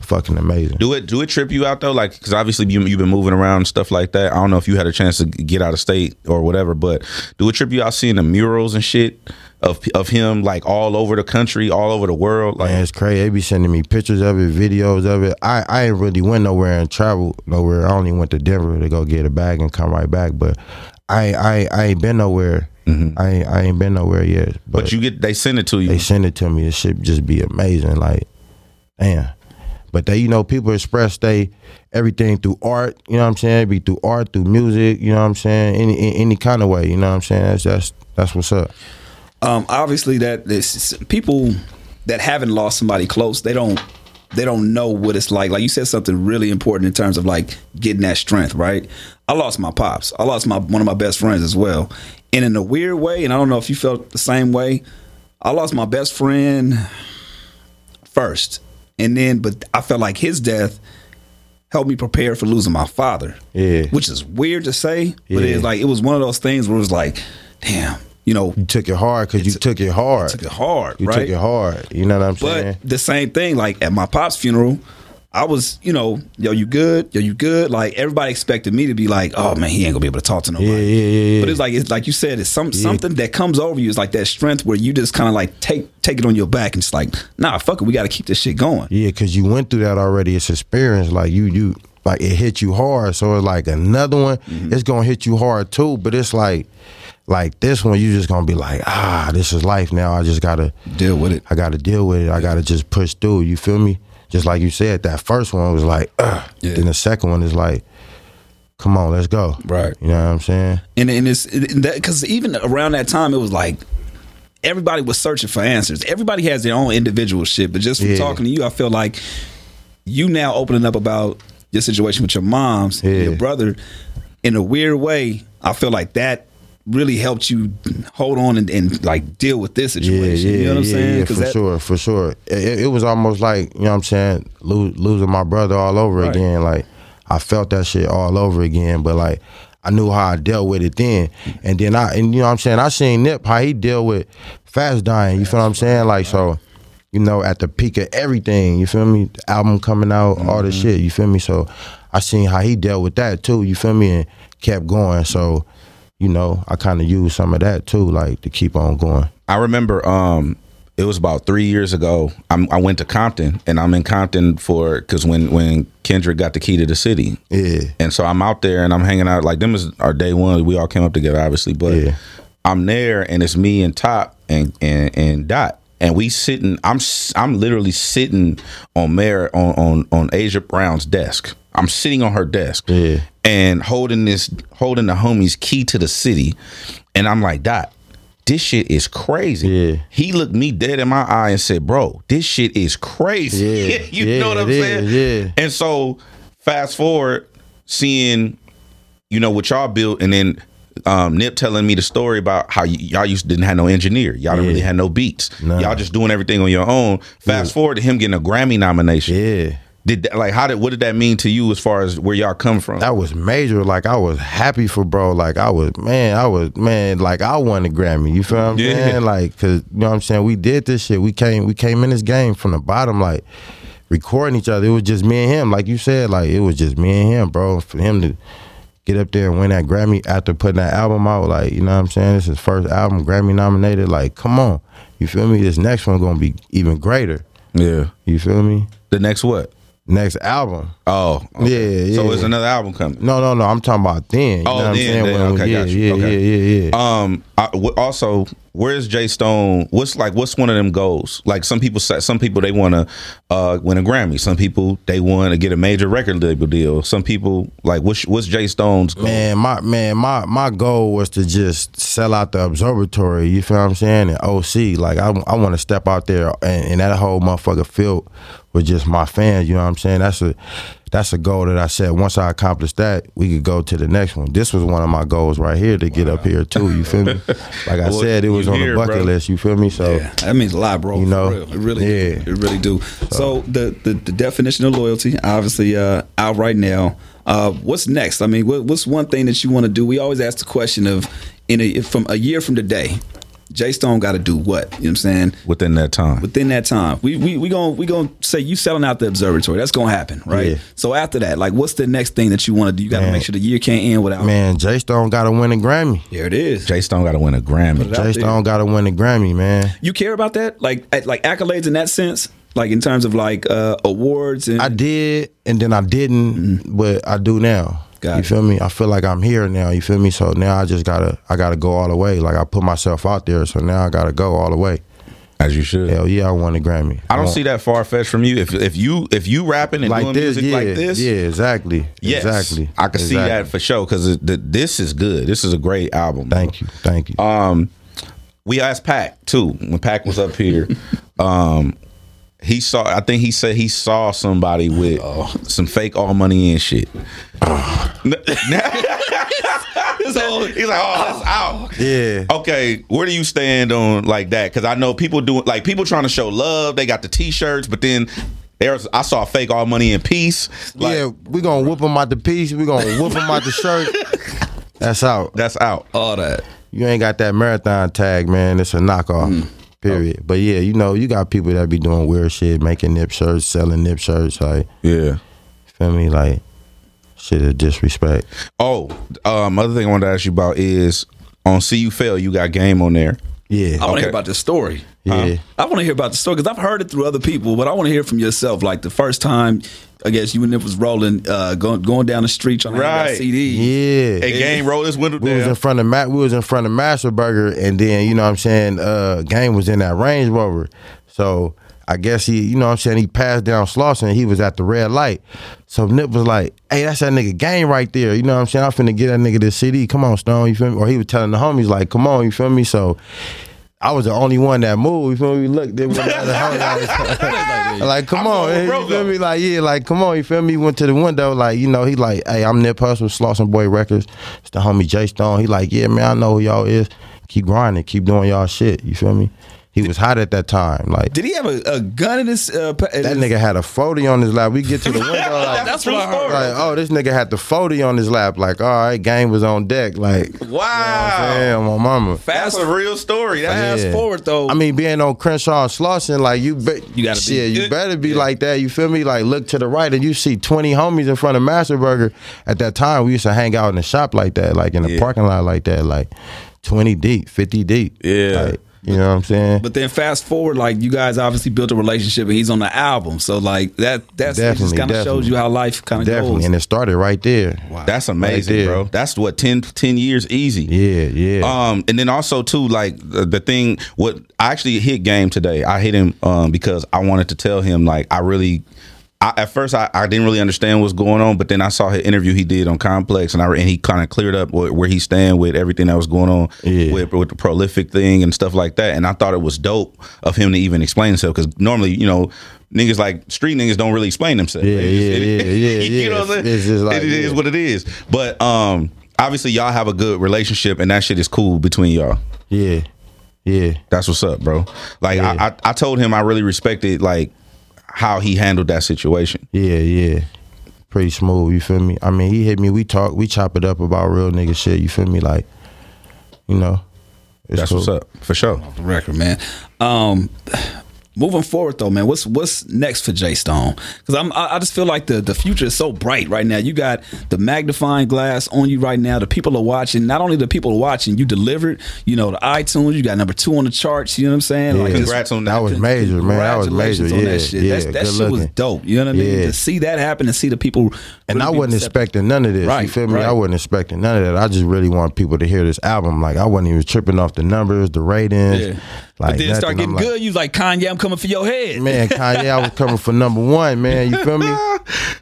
fucking amazing. Do it, do it trip you out though? Like, because obviously you, you've been moving around and stuff like that. I don't know if you had a chance to get out of state or whatever, but do it trip you out seeing the murals and shit of of him like all over the country, all over the world? Like, Man, it's crazy. They be sending me pictures of it, videos of it. I, I ain't really went nowhere and traveled nowhere. I only went to Denver to go get a bag and come right back. But I I I ain't been nowhere. I ain't, I ain't been nowhere yet. But, Mm-hmm. But you get they send it to you. they send it to me. It should just be amazing. Like, damn. But they, you know, people express they everything through art. You know what I'm saying? It be through art, through music. You know what I'm saying? Any any, any kind of way. You know what I'm saying? That's that's that's what's up. um, obviously that this people that haven't lost somebody close, they don't they don't know what it's like. Like you said something really important in terms of like getting that strength, right? I lost my pops. I lost my one of my best friends as well. And in a weird way, and I don't know if you felt the same way, I lost my best friend first. And then but I felt like his death helped me prepare for losing my father. Yeah. Which is weird to say, but Yeah. it's like it was one of those things where it was like, damn, you know, You took it hard because you took it hard. took it hard, You right? took it hard. You know what I'm saying? But the same thing, like at my pop's funeral, I was, you know, yo, you good? Yo, you good? Like everybody expected me to be like, oh man, he ain't gonna be able to talk to nobody. Yeah, yeah, yeah, yeah. But it's like it's like you said, it's some something that comes over you. It's like that strength where you just kind of like take take it on your back and it's like, nah, fuck it, we got to keep this shit going. Yeah, because you went through that already. It's experience. Like you, you, like it hit you hard. So it's like another one. Mm-hmm. It's gonna hit you hard too. But it's like, like this one, you just gonna be like, ah, this is life now. I just gotta Deal with it. I gotta deal with it. I gotta just push through. You feel me? Just like you said, that first one was like, Ugh. Yeah. then the second one is like, come on, let's go. Right. You know what I'm saying? And and it's that because even around that time, it was like everybody was searching for answers. Everybody has their own individual shit. But just from Yeah. talking to you, I feel like you now opening up about your situation with your moms, and Yeah. your brother, in a weird way. I feel like that really helped you hold on and, and like deal with this situation. yeah, you know what I'm yeah, saying? yeah, for that, sure, for sure. It, it was almost like you know what I'm saying, lo- losing my brother all over Right. again. Like I felt that shit all over again, but like I knew how I dealt with it then, and then I and you know what I'm saying. I seen Nip how he dealt with fast dying. You feel what I'm saying? Like so. You know, at the peak of everything, you feel me? The album coming out, all the mm-hmm. shit, you feel me? So I seen how he dealt with that too, you feel me? And kept going. So, you know, I kind of used some of that too, like to keep on going. I remember um it was about three years ago. I'm, I went to Compton, and I'm in Compton for because when when Kendrick got the key to the city, Yeah. and so I'm out there and I'm hanging out. Like them is our day one. We all came up together, obviously, but Yeah. I'm there and it's me and Top and and and Dot. And we sitting. I'm I'm literally sitting on Mayor on on on Aja Brown's desk. I'm sitting on her desk Yeah. And holding this holding the homie's key to the city, and I'm like Dot. This shit is crazy. Yeah. He looked me dead in my eye and said, "Bro, this shit is crazy." Yeah. you Yeah, know what I'm it is, saying? yeah. And so fast forward, seeing, you know, what y'all built, and then um, Nip telling me the story about how y- y'all used didn't have no engineer, y'all didn't really have no beats, Nah. y'all just doing everything on your own. Fast forward to him getting a Grammy nomination. Yeah. Did that, like how did what did that mean to you as far as where y'all come from? That was major. Like I was happy for bro. Like I was man, I was man, like I won the Grammy. You feel what I'm Yeah. saying? Like cause you know what I'm saying? We did this shit. We came we came in this game from the bottom, like recording each other. It was just me and him. Like you said, like it was just me and him, bro. For him to get up there and win that Grammy after putting that album out, like, you know what I'm saying? This is his first album, Grammy nominated. Like, come on. You feel me? This next one gonna be even greater. yeah. You feel me? The next what? Next album. Oh, okay. Yeah, So yeah. it's another album coming. No, no, no. I'm talking about then. You Oh, know what I'm then, saying? then. When- Okay, yeah, got you. yeah, Okay. yeah, yeah, yeah. Um. I, w- also, where's J Stone? What's like? What's one of them goals? Like some people say, some people they want to uh, win a Grammy. Some people they want to get a major record label deal. Some people like what's what's J Stone's goal? Man, my man, my my goal was to just sell out the observatory. You feel what I'm saying? And OC, like I, I want to step out there and, and that whole motherfucker field with just my fans. You know what I'm saying? That's a that's a goal that I set. Once I accomplish that, we could go to the next one. This was one of my goals right here to get up here too. You feel me? Like I Well, said, it was on here, the bucket bro. list. You feel me? So Yeah, that means a lot, bro. You know? real. it really, Yeah. it really do. So the, the the definition of loyalty, obviously, uh, out right now. Uh, what's next? I mean, what, what's one thing that you want to do? We always ask the question of, in a, from a year from today, J Stone got to do what? You know what I'm saying? Within that time, Within that time, we we we gonna we gonna say you selling out the observatory. That's gonna happen, right? Yeah. So after that, like, what's the next thing that you want to do? You got to make sure the year can't end without. man, J Stone got to win a Grammy. There it is. J Stone got to win a Grammy. Jay. Stone got to win a Grammy, man. You care about that? Like at- like accolades in that sense? Like in terms of like uh awards and I did, and then I didn't, but I do now. Got you it. feel me? I feel like I'm here now. You feel me? So now I just gotta I gotta go all the way. Like I put myself out there, so now I gotta go all the way. As you should. Hell yeah, I won a Grammy. I don't want- see that far fetched from you. If if you if you rapping and like doing this, music yeah, like this, yeah, exactly, yes, exactly. I can see that for sure because this is good. This is a great album. bro. Thank you, thank you. Um, we asked Pac too when Pac was up here. um, he saw. I think he said he saw somebody with some fake all money and shit. He's like, oh, that's out. yeah, Okay, where do you stand on like that? Because I know people doing like people trying to show love. They got the T-shirts, but then there's I saw fake all money in piece. Like, yeah. We gonna whoop them out the piece. We gonna whoop them out the shirt. That's out. that's out. All that. You ain't got that marathon tag, man. It's a knockoff. Mm. Period. But yeah, you know, you got people that be doing weird shit, making nip shirts, selling nip shirts. Like, Yeah. feel me? Like, shit of disrespect. Oh, um, other thing I wanted to ask you about is on See You Fail, you got game on there. Yeah. I want to Okay. hear about the story. Yeah. I want to hear about the story because I've heard it through other people, but I want to hear from yourself. Like the first time, I guess you and Nip was rolling, uh, going going down the street trying to have Right. that CD. Yeah. Hey, game roll this window We was in front of Matt. We was in front of Master Burger, and then you know what I'm saying. Uh, Game was in that Range Rover, so I guess he, you know what I'm saying. He passed down Slauson. He was at the red light, so Nip was like, "Hey, that's that nigga Game right there." You know what I'm saying? I'm finna get that nigga this CD. Come on, Stone. You feel me? Or he was telling the homies like, "Come on," you feel me? So. I was the only one that moved. You feel me? We looked, then one other homie like, come on, on, you feel me? Like, yeah, like, come on, you feel me? Went to the window, like, you know, he like, hey, I'm Nip Hussle, Slauson Boy Records. It's the homie J Stone. He like, yeah, man, I know who y'all is. Keep grinding, keep doing y'all shit. You feel me? He was hot at that time. Like, Did he have a, a gun in his? Uh, in that his- nigga had a 40 on his lap. We get to the window, like, That's what I heard. like, oh, this nigga had the 40 on his lap. Like, all right, game was on deck. Like, Wow. damn, my mama. That's a real story. That Fast Yeah. forward though. I mean, being on Crenshaw and Slauson, like you, be, You gotta be- you better be like that. You feel me? Like look to the right and you see twenty homies in front of Master Burger. At that time, we used to hang out in the shop like that, like in the Yeah. parking lot like that, like twenty deep, fifty deep. Yeah. Like, you know what I'm saying? But then fast forward, like you guys obviously built a relationship, and he's on the album. So like that, that's it just Definitely, kind of shows you how life kind of Definitely, goes. and it started right there. Wow, that's amazing, Right bro. That's what 10, 10 years easy. Yeah, yeah. Um, and then also too, like the, the thing, what I actually hit game today. I hit him um because I wanted to tell him like I really. I, at first, I, I didn't really understand what's going on, but then I saw his interview he did on Complex, and I and he kind of cleared up where, where he's stand with everything that was going on Yeah. with with the prolific thing and stuff like that. And I thought it was dope of him to even explain himself because normally, you know, niggas like street niggas don't really explain themselves. Yeah, just- yeah, yeah, yeah, you know what I'm saying? It's like, it is yeah. what it is. But um, obviously, y'all have a good relationship, and that shit is cool between y'all. yeah, yeah. That's what's up, bro. Like Yeah. I, I, I told him I really respected like how he handled that situation. Yeah, yeah. Pretty smooth, you feel me? I mean, he hit me, we talk, we chop it up about real nigga shit, you feel me? Like, you know. it's That's cool. what's up for sure. the record, man. Um, moving forward though, man, what's what's next for J Stone? Because I'm I, I just feel like the the future is so bright right now. You got the magnifying glass on you right now. The people are watching. Not only the people are watching, you delivered. You know the iTunes. You got number two on the charts. You know what I'm saying? Yeah. it's- Congrats on that. That was major, man. That was major. Congratulations Yeah, on that shit. yeah. That's, that good shit was dope. You know what I mean? Yeah. To see that happen and see the people. And really I wasn't expecting none of this. Right, you feel me? right. I wasn't expecting none of that. I just really want people to hear this album. Like I wasn't even tripping off the numbers, the ratings. Yeah. Like but then it start getting I'm like, good. You was like Kanye, I'm coming for your head. Man, Kanye, I was coming for number one, man. You feel me?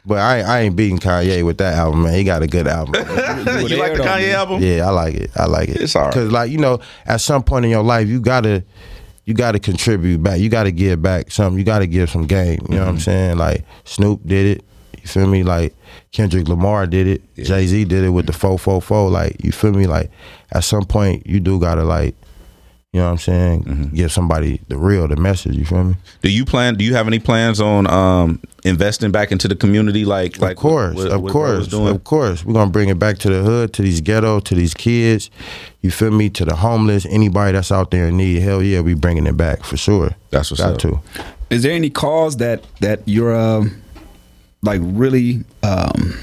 But I, ain't- I ain't beating Kanye with that album, man. He got a good album. you like the Kanye album? Yeah, I like it. I like it. It's all right. Cause like you know, at some point in your life, you gotta you gotta contribute back. You gotta give back something. You gotta give some game. You know what I'm mm-hmm. saying? Like Snoop did it. You feel me? Like Kendrick Lamar did it. Jay Z did it with the four four four. Like you feel me? Like at some point, you do gotta like. You know what I'm saying? Give somebody the real, the message. You feel me? Do you plan? Do you have any plans on um investing back into the community? Like, like of course, what- of what course, doing? of course. We're gonna bring it back to the hood, to these ghetto, to these kids. You feel me? To the homeless, anybody that's out there in need. Hell yeah, we bringing it back for sure. That's what's Got up. to. Is there any cause that that you're um, like really um,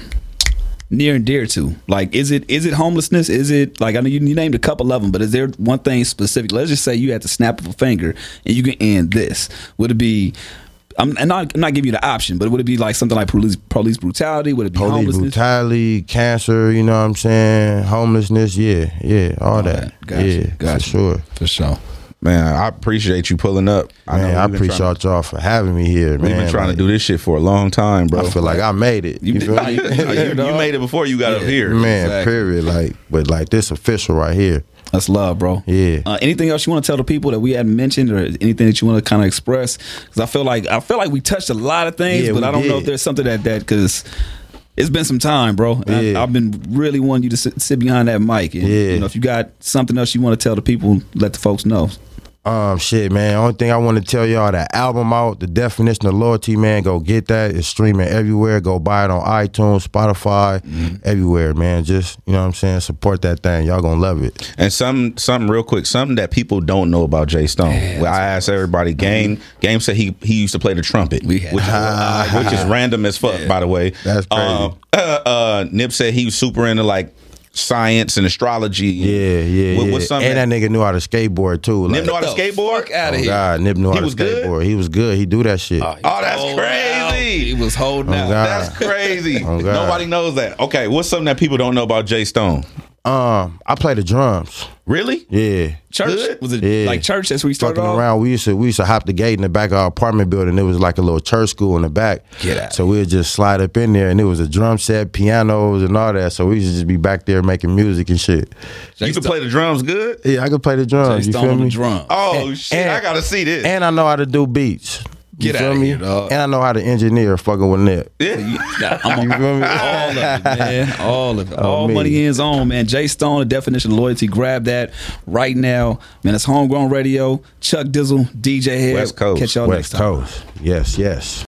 near and dear to? Like, is it is it homelessness? Is it like I know you, you named a couple of them, but is there one thing specific? Let's just say you had to snap of a finger and you can end this. Would it be I'm, I'm not I'm not giving you the option, but would it be like something like police police brutality? Would it be Police brutality, cancer, you know what I'm saying? Homelessness, yeah, yeah, all, that. that. Gotcha, Yeah, gotcha. for sure. For sure. Man, I appreciate you pulling up. Man, know I we've been trying- appreciate y'all for having me here. We've been trying Like, to do this shit for a long time, bro. I feel like I made it. You, You feel did- me? you, you made it before you got up here. Man, Exactly. period. Like, but like this official right here. That's love, bro. Yeah. Uh, anything else you want to tell the people that we hadn't mentioned, or anything that you want to kind of express? Because I feel like I feel like we touched a lot of things, Yeah, but I don't know if there's something that that because it's been some time, bro. I, Yeah. I've been really wanting you to sit, sit behind that mic, and Yeah. you know if you got something else you want to tell the people, let the folks know. Um, shit, man. Only thing I want to tell y'all that album out, the definition of loyalty, man. Go get that. It's streaming everywhere. Go buy it on iTunes, Spotify, Mm-hmm. everywhere, man. Just you know what I'm saying. Support that thing. Y'all gonna love it. And some something real quick, something that people don't know about J Stone. well, I asked everybody. Game Game said he he used to play the trumpet, We which, had- which is random as fuck, by the way. That's crazy. Um, uh, uh, Nip said he was super into like science and astrology. Yeah, yeah, What- yeah. what's something and that nigga knew how to skateboard too. Nip Like, know how to the skateboard? fuck outta oh here. God, Nip knew how He to was good? skateboard. He was good. He do that shit. Oh, oh that's Holding out. crazy. He was holding Oh, out. God. That's crazy. Oh, God. Nobody knows that. Okay, what's something that people don't know about J Stone? Um, I play the drums. Really? Yeah. Church Good? was it Yeah. like church? That's where you started fucking off? around. We used to we used to hop the gate in the back of our apartment building. It was like a little church school in the back. Get out. So we'd just slide up in there, and it was a drum set, pianos, and all that. So we used to just be back there making music and shit. you can play the drums good? Yeah, I could play the drums. Jay You feel me? the drum. Oh And- shit! and- I gotta see this. And I know how to do beats. You Get feel outta me? here, dog. And I know how to engineer fucking with Nip. yeah. Yeah, I'm You feel me? all of it, man. Oh, all of it. All oh, me. money in his own, man. J Stone, the definition of loyalty. Grab that right now. Man, it's homegrown radio. Chuck Dizzle, DJ Hed. West Coast. Catch y'all West next time. Coast. Yes, yes.